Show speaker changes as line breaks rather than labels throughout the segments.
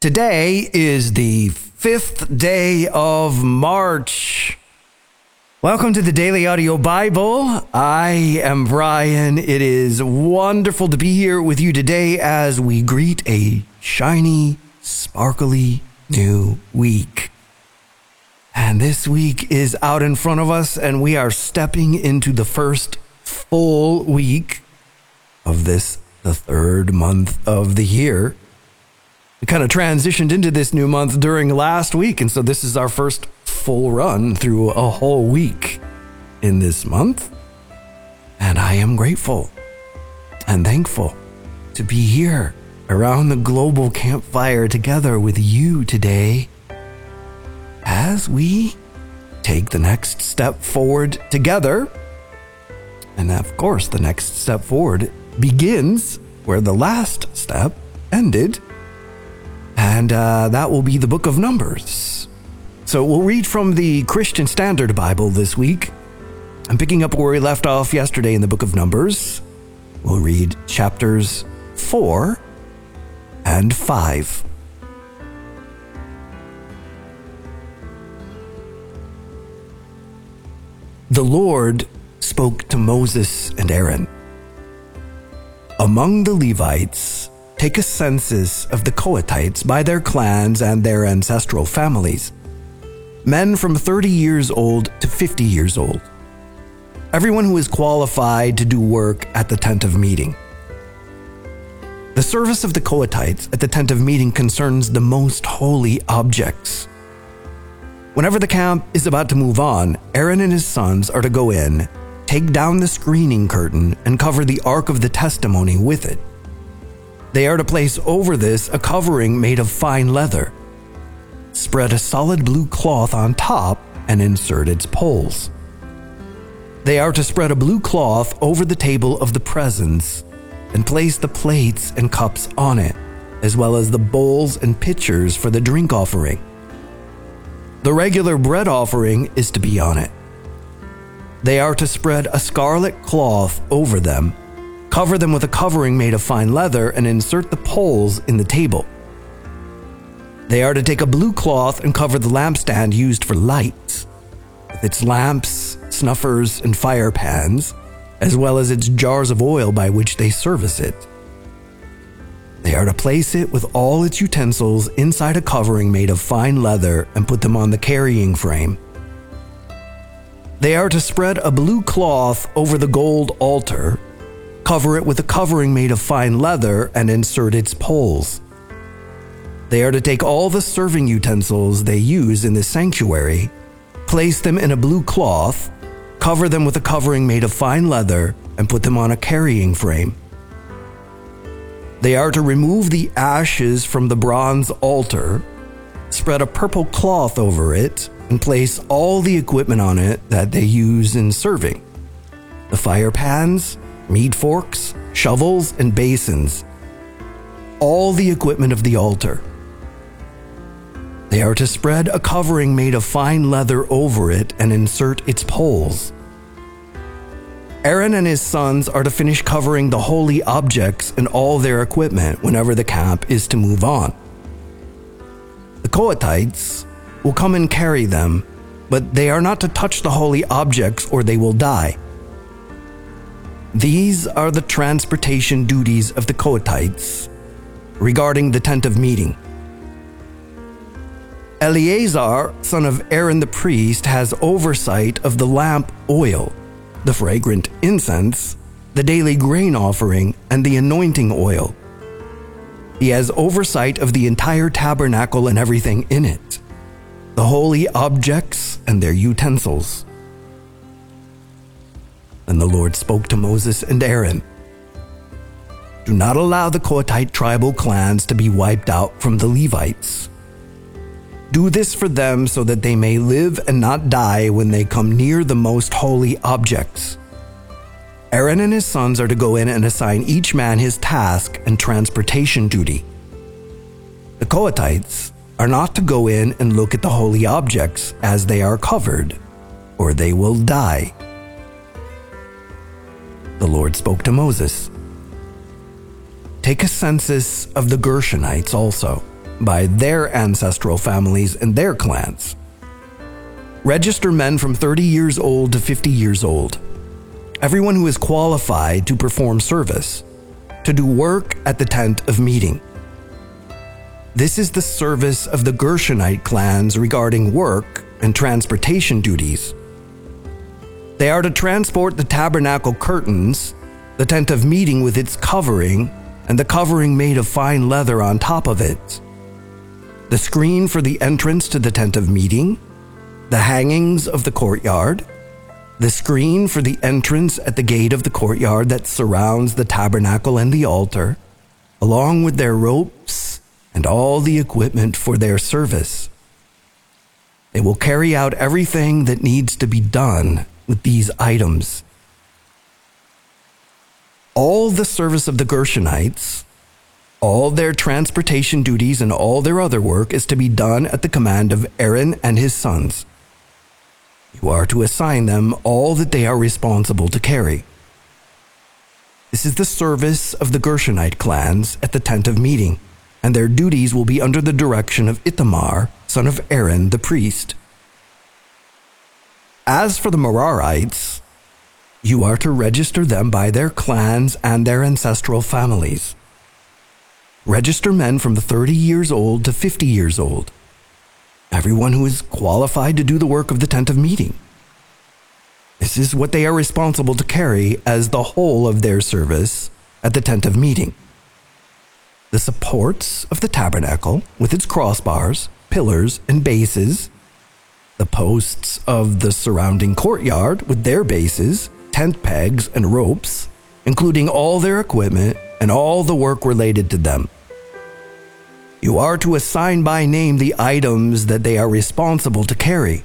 Today is the fifth day of March. Welcome to the Daily Audio Bible. I am Brian. It is wonderful to be here with you today as we greet a shiny, sparkly new week. And this week is out in front of us, and we are stepping into the first full week of this, the third month of the year kind of transitioned into this new month during last week. And so this is our first full run through a whole week in this month. And I am grateful and thankful to be here around the global campfire together with you today as we take the next step forward together. And of course, the next step forward begins where the last step ended and uh, that will be the book of Numbers. So we'll read from the Christian Standard Bible this week. I'm picking up where we left off yesterday in the book of Numbers. We'll read chapters 4 and 5. The Lord spoke to Moses and Aaron. Among the Levites, take a census of the Kohathites by their clans and their ancestral families. Men from 30 years old to 50 years old. Everyone who is qualified to do work at the tent of meeting. The service of the Kohathites at the tent of meeting concerns the most holy objects. Whenever the camp is about to move on, Aaron and his sons are to go in, take down the screening curtain, and cover the Ark of the Testimony with it. They are to place over this a covering made of fine leather. Spread a solid blue cloth on top and insert its poles. They are to spread a blue cloth over the table of the presence and place the plates and cups on it, as well as the bowls and pitchers for the drink offering. The regular bread offering is to be on it. They are to spread a scarlet cloth over them Cover them with a covering made of fine leather and insert the poles in the table. They are to take a blue cloth and cover the lampstand used for lights, with its lamps, snuffers, and fire pans, as well as its jars of oil by which they service it. They are to place it with all its utensils inside a covering made of fine leather and put them on the carrying frame. They are to spread a blue cloth over the gold altar cover it with a covering made of fine leather, and insert its poles. They are to take all the serving utensils they use in the sanctuary, place them in a blue cloth, cover them with a covering made of fine leather, and put them on a carrying frame. They are to remove the ashes from the bronze altar, spread a purple cloth over it, and place all the equipment on it that they use in serving the fire pans, meat forks, shovels, and basins, all the equipment of the altar. They are to spread a covering made of fine leather over it and insert its poles. Aaron and his sons are to finish covering the holy objects and all their equipment whenever the camp is to move on. The Kohathites will come and carry them, but they are not to touch the holy objects or they will die. These are the transportation duties of the Kohathites regarding the tent of meeting. Eleazar, son of Aaron the priest, has oversight of the lamp oil, the fragrant incense, the daily grain offering, and the anointing oil. He has oversight of the entire tabernacle and everything in it, the holy objects and their utensils. And the Lord spoke to Moses and Aaron Do not allow the Kohathite tribal clans to be wiped out from the Levites. Do this for them so that they may live and not die when they come near the most holy objects. Aaron and his sons are to go in and assign each man his task and transportation duty. The Kohathites are not to go in and look at the holy objects as they are covered, or they will die the Lord spoke to Moses Take a census of the Gershonites also, by their ancestral families and their clans. Register men from 30 years old to 50 years old. Everyone who is qualified to perform service, to do work at the tent of meeting. This is the service of the Gershonite clans regarding work and transportation duties. They are to transport the tabernacle curtains, the tent of meeting with its covering, and the covering made of fine leather on top of it, the screen for the entrance to the tent of meeting, the hangings of the courtyard, the screen for the entrance at the gate of the courtyard that surrounds the tabernacle and the altar, along with their ropes and all the equipment for their service. They will carry out everything that needs to be done with these items. All the service of the Gershonites, all their transportation duties, and all their other work is to be done at the command of Aaron and his sons. You are to assign them all that they are responsible to carry. This is the service of the Gershonite clans at the tent of meeting, and their duties will be under the direction of Ithamar, son of Aaron the priest. As for the Merarites, you are to register them by their clans and their ancestral families. Register men from 30 years old to 50 years old everyone who is qualified to do the work of the tent of meeting. This is what they are responsible to carry as the whole of their service at the tent of meeting. The supports of the tabernacle, with its crossbars, pillars, and bases, the posts of the surrounding courtyard with their bases, tent pegs, and ropes, including all their equipment and all the work related to them you are to assign by name the items that they are responsible to carry.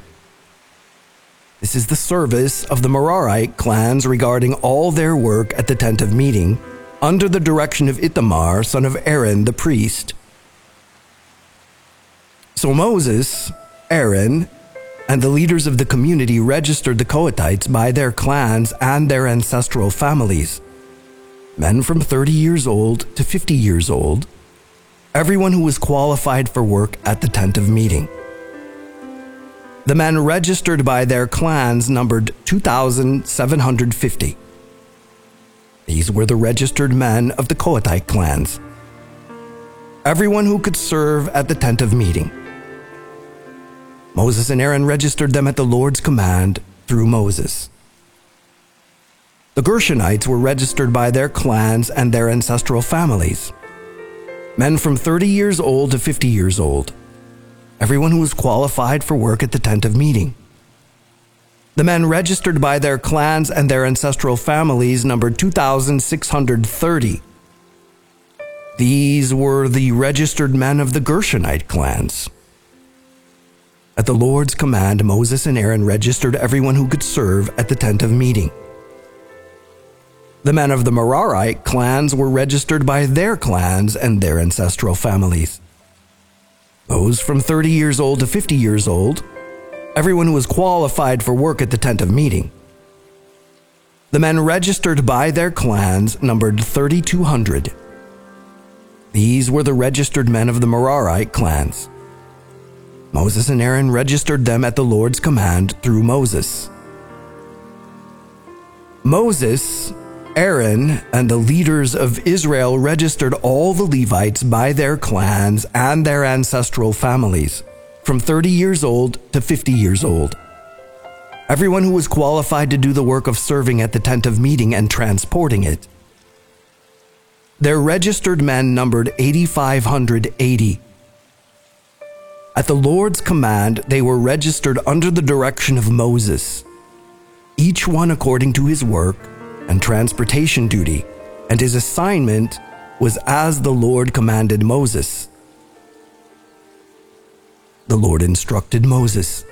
This is the service of the Merarite clans regarding all their work at the tent of meeting, under the direction of Ithamar, son of Aaron the priest. So Moses, Aaron, and the leaders of the community registered the Kohathites by their clans and their ancestral families. Men from 30 years old to 50 years old, everyone who was qualified for work at the tent of meeting. The men registered by their clans numbered 2,750. These were the registered men of the Kohathite clans. Everyone who could serve at the tent of meeting. Moses and Aaron registered them at the Lord's command through Moses. The Gershonites were registered by their clans and their ancestral families men from 30 years old to 50 years old, everyone who was qualified for work at the tent of meeting. The men registered by their clans and their ancestral families numbered 2,630. These were the registered men of the Gershonite clans. At the Lord's command, Moses and Aaron registered everyone who could serve at the tent of meeting. The men of the Merarite clans were registered by their clans and their ancestral families. Those from 30 years old to 50 years old, everyone who was qualified for work at the tent of meeting. The men registered by their clans numbered 3,200. These were the registered men of the Merarite clans. Moses and Aaron registered them at the Lord's command through Moses. Moses Aaron and the leaders of Israel registered all the Levites by their clans and their ancestral families, from 30 years old to 50 years old. Everyone who was qualified to do the work of serving at the tent of meeting and transporting it. Their registered men numbered 8,580. At the Lord's command, they were registered under the direction of Moses, each one according to his work and transportation duty, and his assignment was as the Lord commanded Moses. The Lord instructed Moses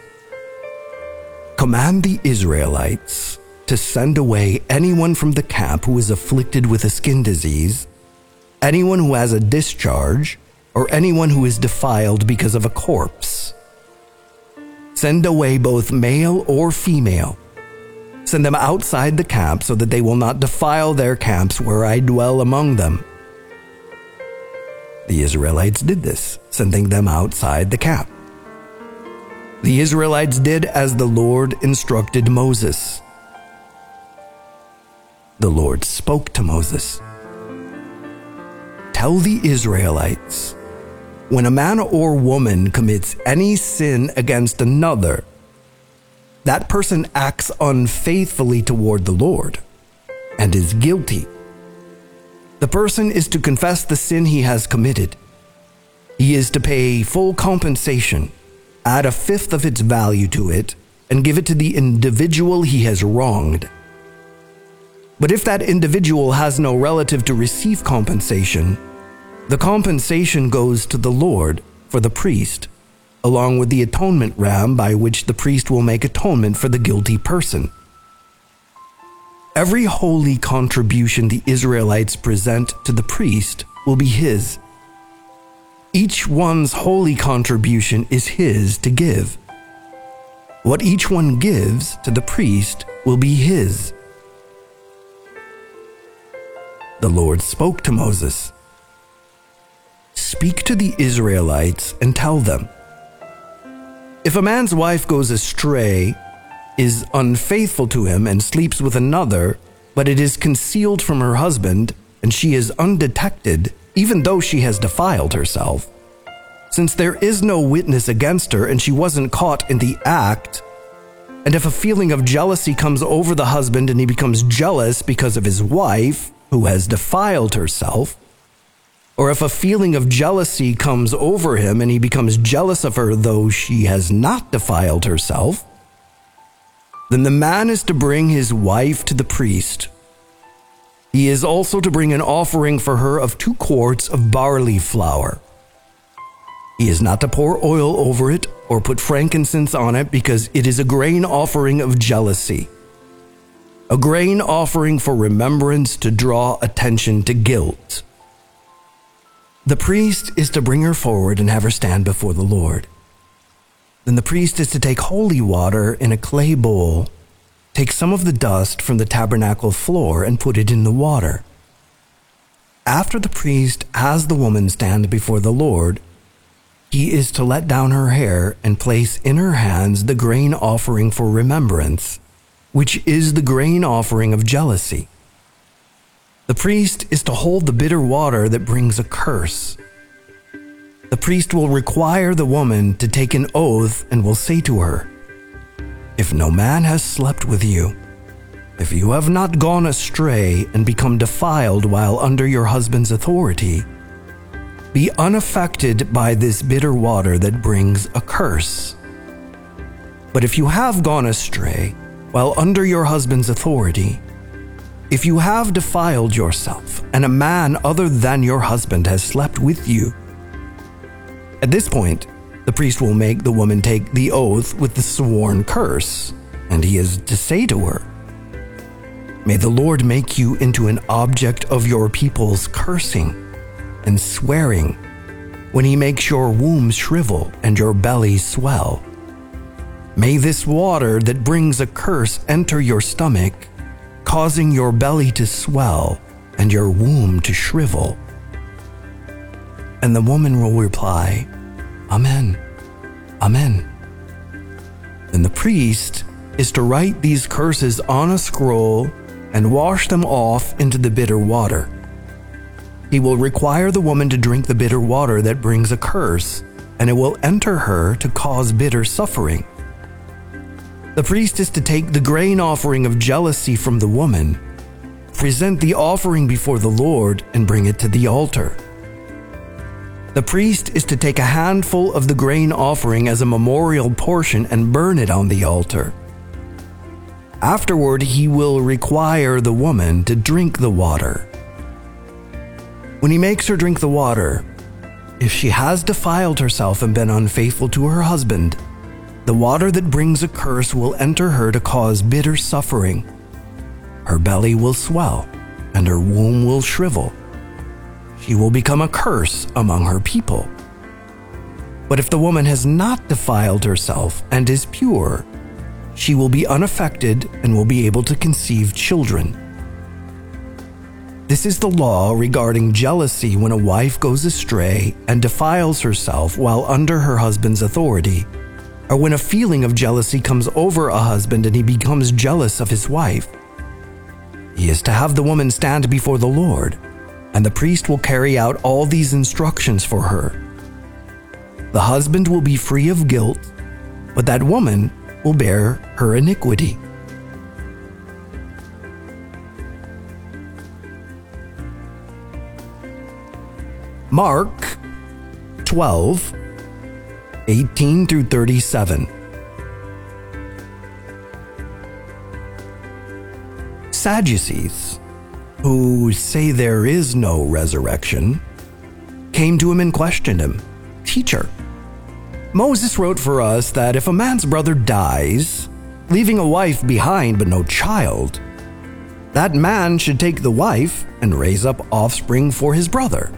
Command the Israelites to send away anyone from the camp who is afflicted with a skin disease, anyone who has a discharge, or anyone who is defiled because of a corpse. Send away both male or female Send them outside the camp so that they will not defile their camps where I dwell among them. The Israelites did this, sending them outside the camp. The Israelites did as the Lord instructed Moses. The Lord spoke to Moses Tell the Israelites when a man or woman commits any sin against another, that person acts unfaithfully toward the Lord and is guilty. The person is to confess the sin he has committed. He is to pay full compensation, add a fifth of its value to it, and give it to the individual he has wronged. But if that individual has no relative to receive compensation, the compensation goes to the Lord for the priest along with the atonement ram by which the priest will make atonement for the guilty person. Every holy contribution the Israelites present to the priest will be his. Each one's holy contribution is his to give. What each one gives to the priest will be his. The Lord spoke to Moses Speak to the Israelites and tell them if a man's wife goes astray, is unfaithful to him, and sleeps with another, but it is concealed from her husband, and she is undetected, even though she has defiled herself, since there is no witness against her and she wasn't caught in the act, and if a feeling of jealousy comes over the husband and he becomes jealous because of his wife, who has defiled herself, or if a feeling of jealousy comes over him and he becomes jealous of her though she has not defiled herself, then the man is to bring his wife to the priest. He is also to bring an offering for her of two quarts of barley flour. He is not to pour oil over it or put frankincense on it because it is a grain offering of jealousy. A grain offering for remembrance to draw attention to guilt. The priest is to bring her forward and have her stand before the Lord. Then the priest is to take holy water in a clay bowl, take some of the dust from the tabernacle floor, and put it in the water. After the priest has the woman stand before the Lord, he is to let down her hair and place in her hands the grain offering for remembrance, which is the grain offering of jealousy. The priest is to hold the bitter water that brings a curse. The priest will require the woman to take an oath and will say to her, If no man has slept with you, if you have not gone astray and become defiled while under your husband's authority, be unaffected by this bitter water that brings a curse. But if you have gone astray while under your husband's authority, if you have defiled yourself, and a man other than your husband has slept with you, at this point, the priest will make the woman take the oath with the sworn curse, and he is to say to her, May the Lord make you into an object of your people's cursing and swearing when he makes your womb shrivel and your belly swell. May this water that brings a curse enter your stomach causing your belly to swell and your womb to shrivel. And the woman will reply, Amen, Amen. Then the priest is to write these curses on a scroll and wash them off into the bitter water. He will require the woman to drink the bitter water that brings a curse, and it will enter her to cause bitter suffering. The priest is to take the grain offering of jealousy from the woman, present the offering before the Lord, and bring it to the altar. The priest is to take a handful of the grain offering as a memorial portion and burn it on the altar. Afterward, he will require the woman to drink the water. When he makes her drink the water, if she has defiled herself and been unfaithful to her husband, the water that brings a curse will enter her to cause bitter suffering. Her belly will swell, and her womb will shrivel. She will become a curse among her people. But if the woman has not defiled herself and is pure, she will be unaffected and will be able to conceive children. This is the law regarding jealousy when a wife goes astray and defiles herself while under her husband's authority, or when a feeling of jealousy comes over a husband and he becomes jealous of his wife. He is to have the woman stand before the Lord, and the priest will carry out all these instructions for her. The husband will be free of guilt, but that woman will bear her iniquity. Mark 12, 18 through 37. Sadducees, who say there is no resurrection, came to him and questioned him Teacher, Moses wrote for us that if a man's brother dies, leaving a wife behind but no child, that man should take the wife and raise up offspring for his brother.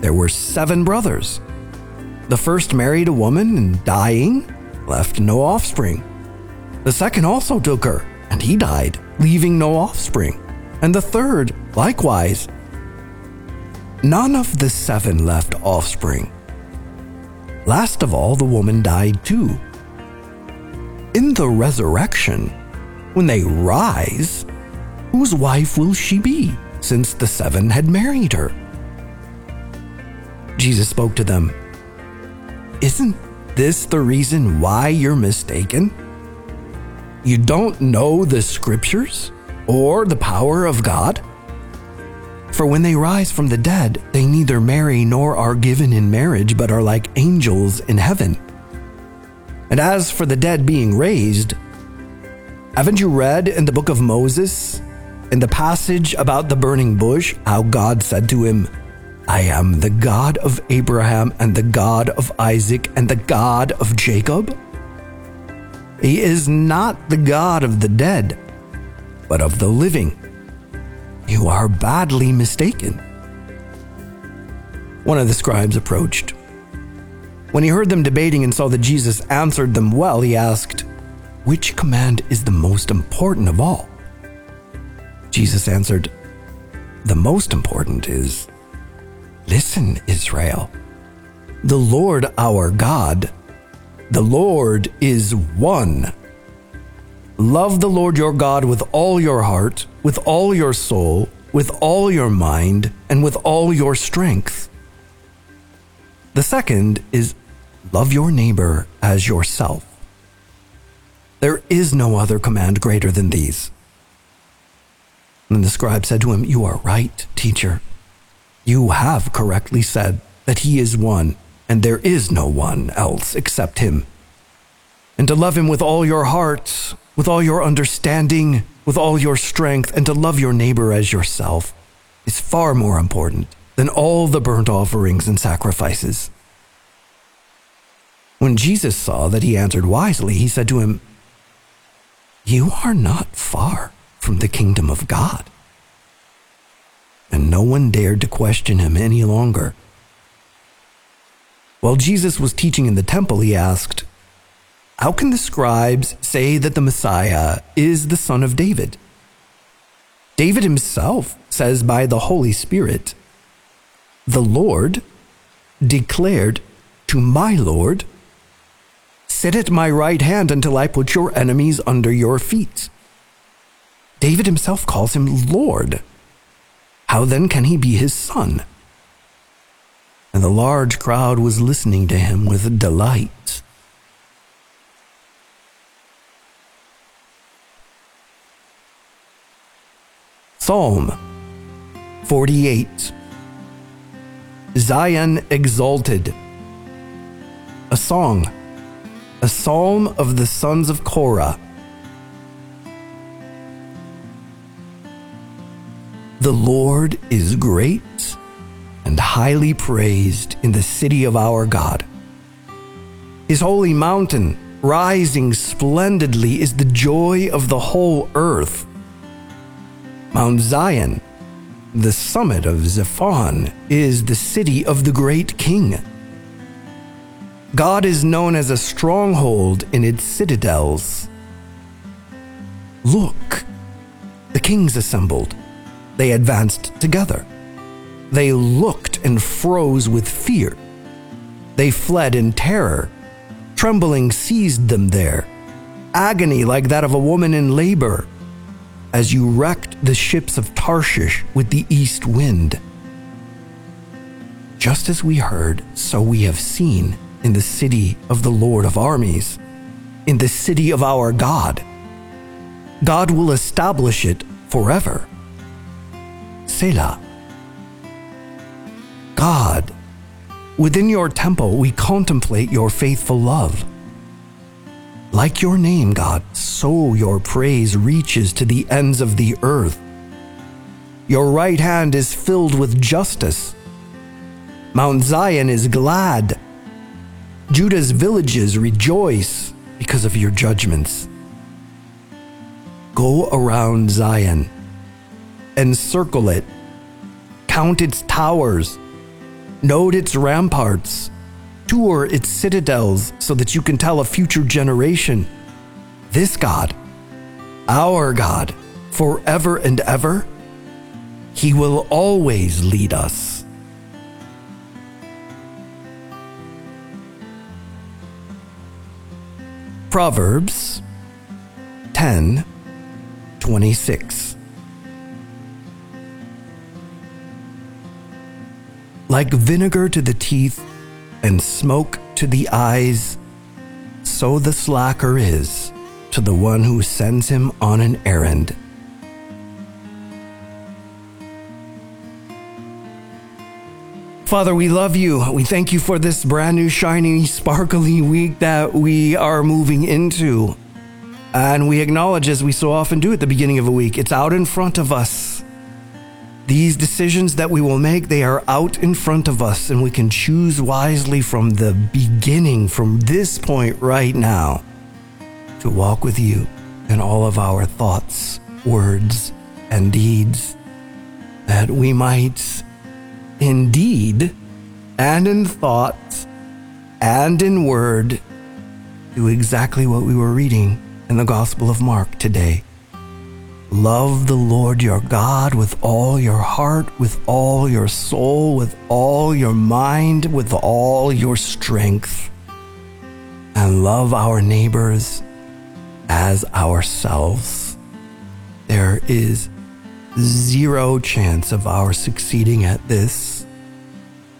There were seven brothers. The first married a woman and dying, left no offspring. The second also took her, and he died, leaving no offspring. And the third, likewise. None of the seven left offspring. Last of all, the woman died too. In the resurrection, when they rise, whose wife will she be, since the seven had married her? Jesus spoke to them. Isn't this the reason why you're mistaken? You don't know the scriptures or the power of God? For when they rise from the dead, they neither marry nor are given in marriage, but are like angels in heaven. And as for the dead being raised, haven't you read in the book of Moses, in the passage about the burning bush, how God said to him, I am the God of Abraham and the God of Isaac and the God of Jacob. He is not the God of the dead, but of the living. You are badly mistaken. One of the scribes approached. When he heard them debating and saw that Jesus answered them well, he asked, Which command is the most important of all? Jesus answered, The most important is, Listen, Israel. The Lord our God, the Lord is one. Love the Lord your God with all your heart, with all your soul, with all your mind, and with all your strength. The second is love your neighbor as yourself. There is no other command greater than these. And the scribe said to him, You are right, teacher. You have correctly said that he is one, and there is no one else except him. And to love him with all your heart, with all your understanding, with all your strength, and to love your neighbor as yourself is far more important than all the burnt offerings and sacrifices. When Jesus saw that he answered wisely, he said to him, You are not far from the kingdom of God and no one dared to question him any longer. While Jesus was teaching in the temple, he asked, How can the scribes say that the Messiah is the son of David? David himself says by the Holy Spirit, The Lord declared to my Lord, Sit at my right hand until I put your enemies under your feet. David himself calls him Lord. How then can he be his son? And the large crowd was listening to him with delight. Psalm 48 Zion exalted. A song, a psalm of the sons of Korah. The Lord is great and highly praised in the city of our God. His holy mountain, rising splendidly, is the joy of the whole earth. Mount Zion, the summit of Zaphon, is the city of the great king. God is known as a stronghold in its citadels. Look, the kings assembled they advanced together. They looked and froze with fear. They fled in terror. Trembling seized them there, agony like that of a woman in labor, as you wrecked the ships of Tarshish with the east wind. Just as we heard, so we have seen in the city of the Lord of armies, in the city of our God. God will establish it forever. Selah. God, within your temple we contemplate your faithful love. Like your name, God, so your praise reaches to the ends of the earth. Your right hand is filled with justice. Mount Zion is glad. Judah's villages rejoice because of your judgments. Go around Zion, encircle it, count its towers, note its ramparts, tour its citadels so that you can tell a future generation this God, our God, forever and ever, He will always lead us. Proverbs 10 26. Like vinegar to the teeth and smoke to the eyes, so the slacker is to the one who sends him on an errand. Father, we love you. We thank you for this brand new, shiny, sparkly week that we are moving into. And we acknowledge, as we so often do at the beginning of a week, it's out in front of us. These decisions that we will make, they are out in front of us, and we can choose wisely from the beginning, from this point right now, to walk with you in all of our thoughts, words, and deeds, that we might in deed and in thought and in word do exactly what we were reading in the Gospel of Mark today. Love the Lord your God with all your heart, with all your soul, with all your mind, with all your strength. And love our neighbors as ourselves. There is zero chance of our succeeding at this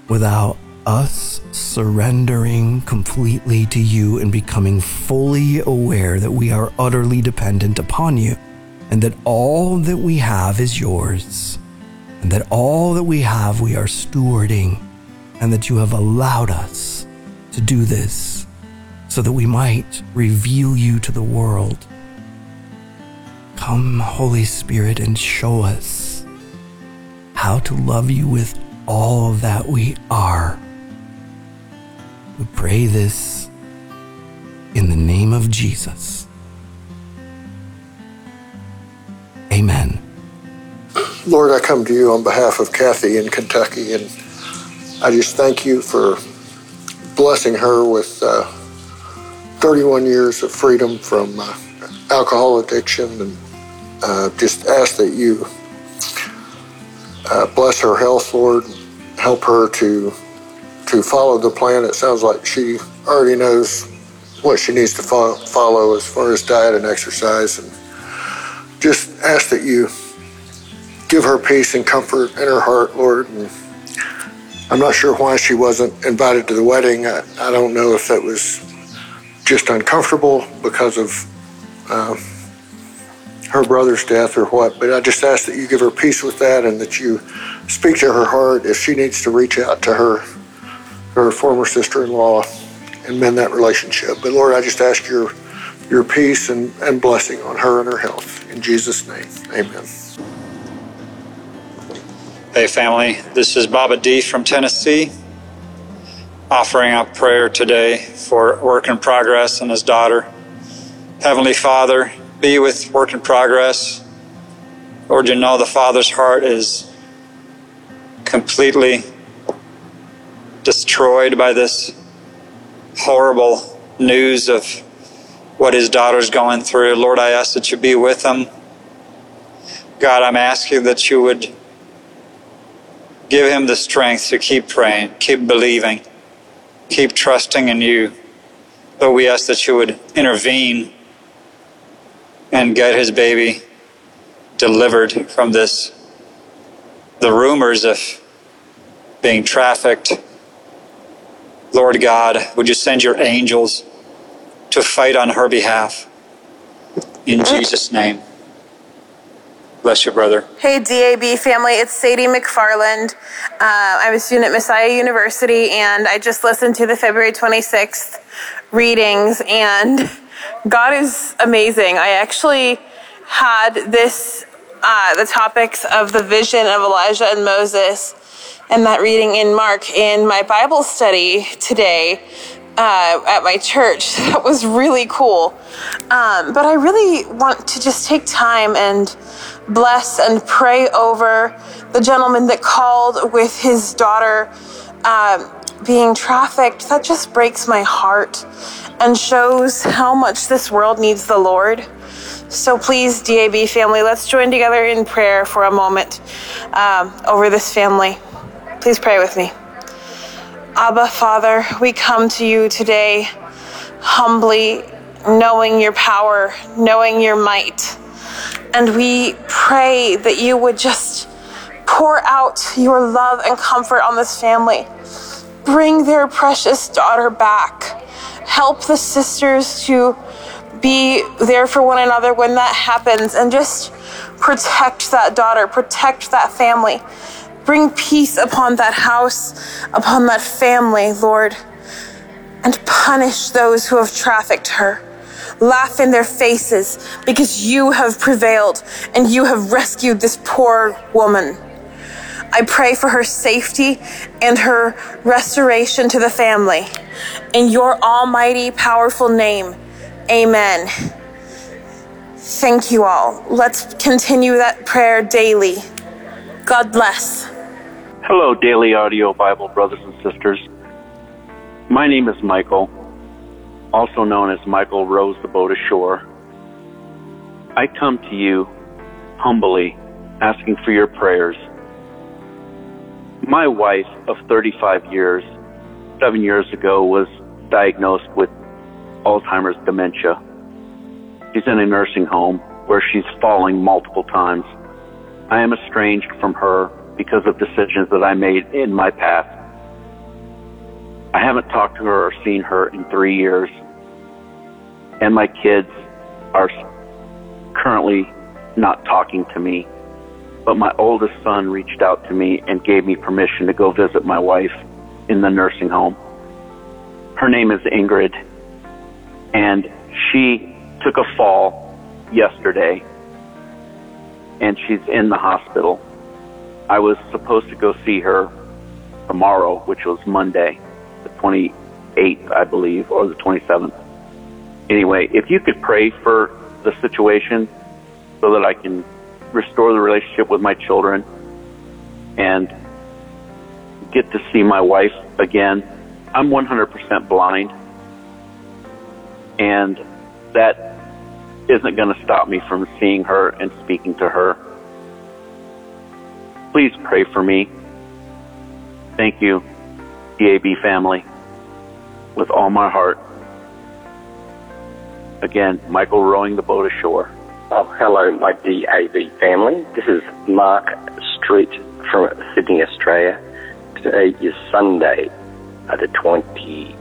without us surrendering completely to you and becoming fully aware that we are utterly dependent upon you and that all that we have is yours and that all that we have we are stewarding and that you have allowed us to do this so that we might reveal you to the world Come, Holy Spirit, and show us how to love you with all that we are. We pray this in the name of Jesus. Amen.
Lord, I come to you on behalf of Kathy in Kentucky, and I just thank you for blessing her with uh, 31 years of freedom from uh, alcohol addiction and uh, just ask that you uh, bless her health, Lord. Help her to to follow the plan. It sounds like she already knows what she needs to fo- follow as far as diet and exercise, and just ask that you give her peace and comfort in her heart, Lord. And I'm not sure why she wasn't invited to the wedding. I, I don't know if that was just uncomfortable because of. Uh, her brother's death or what, but I just ask that you give her peace with that and that you speak to her heart if she needs to reach out to her her former sister-in-law and mend that relationship. But Lord, I just ask your your peace and, and blessing on her and her health. In Jesus' name, amen.
Hey, family. This is Baba D from Tennessee, offering up prayer today for work in progress and his daughter. Heavenly Father, be with work in progress. Lord, you know the Father's heart is completely destroyed by this horrible news of what his daughter's going through. Lord, I ask that you be with him. God, I'm asking that you would give him the strength to keep praying, keep believing, keep trusting in you. But we ask that you would intervene and get his baby delivered from this, the rumors of being trafficked. Lord God, would you send your angels to fight on her behalf? In Jesus' name. Bless you, brother.
Hey, DAB family, it's Sadie McFarland. Uh, I'm a student at Messiah University, and I just listened to the February 26th readings, and God is amazing. I actually had this, uh, the topics of the vision of Elijah and Moses and that reading in Mark in my Bible study today uh, at my church. That was really cool. Um, but I really want to just take time and bless and pray over the gentleman that called with his daughter uh, being trafficked. That just breaks my heart and shows how much this world needs the Lord. So please, DAB family, let's join together in prayer for a moment um, over this family. Please pray with me. Abba, Father, we come to you today humbly, knowing your power, knowing your might. And we pray that you would just pour out your love and comfort on this family. Bring their precious daughter back. Help the sisters to be there for one another when that happens and just protect that daughter, protect that family. Bring peace upon that house, upon that family, Lord, and punish those who have trafficked her. Laugh in their faces because you have prevailed and you have rescued this poor woman. I pray for her safety and her restoration to the family. In your almighty, powerful name, amen. Thank you all. Let's continue that prayer daily. God bless.
Hello, Daily Audio Bible brothers and sisters. My name is Michael, also known as Michael rows the boat ashore. I come to you humbly asking for your prayers. My wife of 35 years, seven years ago, was diagnosed with Alzheimer's dementia. She's in a nursing home where she's falling multiple times. I am estranged from her because of decisions that I made in my past. I haven't talked to her or seen her in three years. And my kids are currently not talking to me. But my oldest son reached out to me and gave me permission to go visit my wife in the nursing home. Her name is Ingrid. And she took a fall yesterday. And she's in the hospital. I was supposed to go see her tomorrow, which was Monday, the 28th, I believe, or the 27th. Anyway, if you could pray for the situation so that I can restore the relationship with my children and get to see my wife again. I'm 100% blind, and that isn't going to stop me from seeing her and speaking to her. Please pray for me. Thank you, DAB family, with all my heart. Again, Michael rowing the boat ashore.
Oh, hello, my DAB family. This is Mark Street from Sydney, Australia. Today is Sunday, uh, the 26th,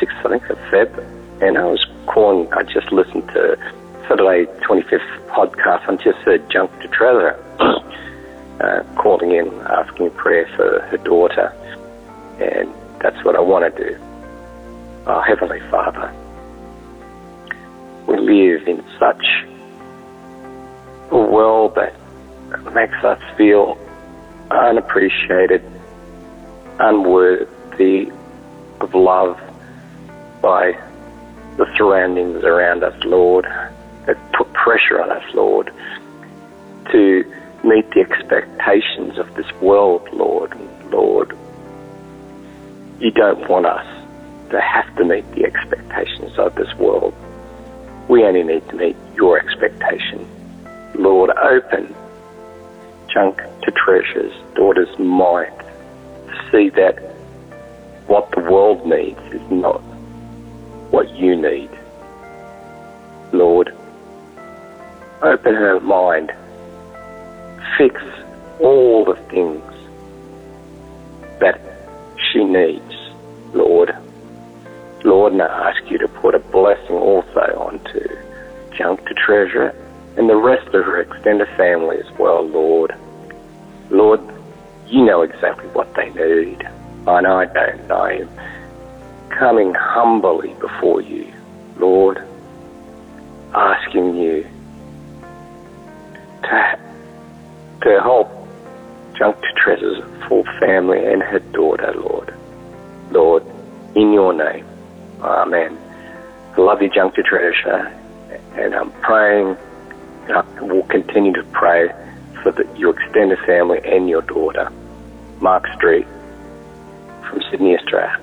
I think, of Feb. And I was calling, I just listened to Saturday 25th podcast and just uh, junk to Trevor, uh, calling in, asking prayer for her daughter. And that's what I want to do. Oh, Heavenly Father, we live in such a world that makes us feel unappreciated, unworthy of love by the surroundings around us, Lord, that put pressure on us, Lord, to meet the expectations of this world, Lord. Lord, you don't want us to have to meet the expectations of this world. We only need to meet your expectation Lord, open junk to treasures, daughter's mind, to see that what the world needs is not what you need. Lord, open her mind, fix all the things that she needs, Lord. Lord, and I ask you to put a blessing also onto Junk to Treasure and the rest of her extended family as well, Lord. Lord, you know exactly what they need, and I don't. Am coming humbly before you, Lord, asking you to, to help Treasure's full family and her daughter, Lord. Lord, in your name, Amen. I love you, Treasure, and I'm praying, and I will continue to pray for the, your extended family and your daughter, Mark Street from Sydney, Australia.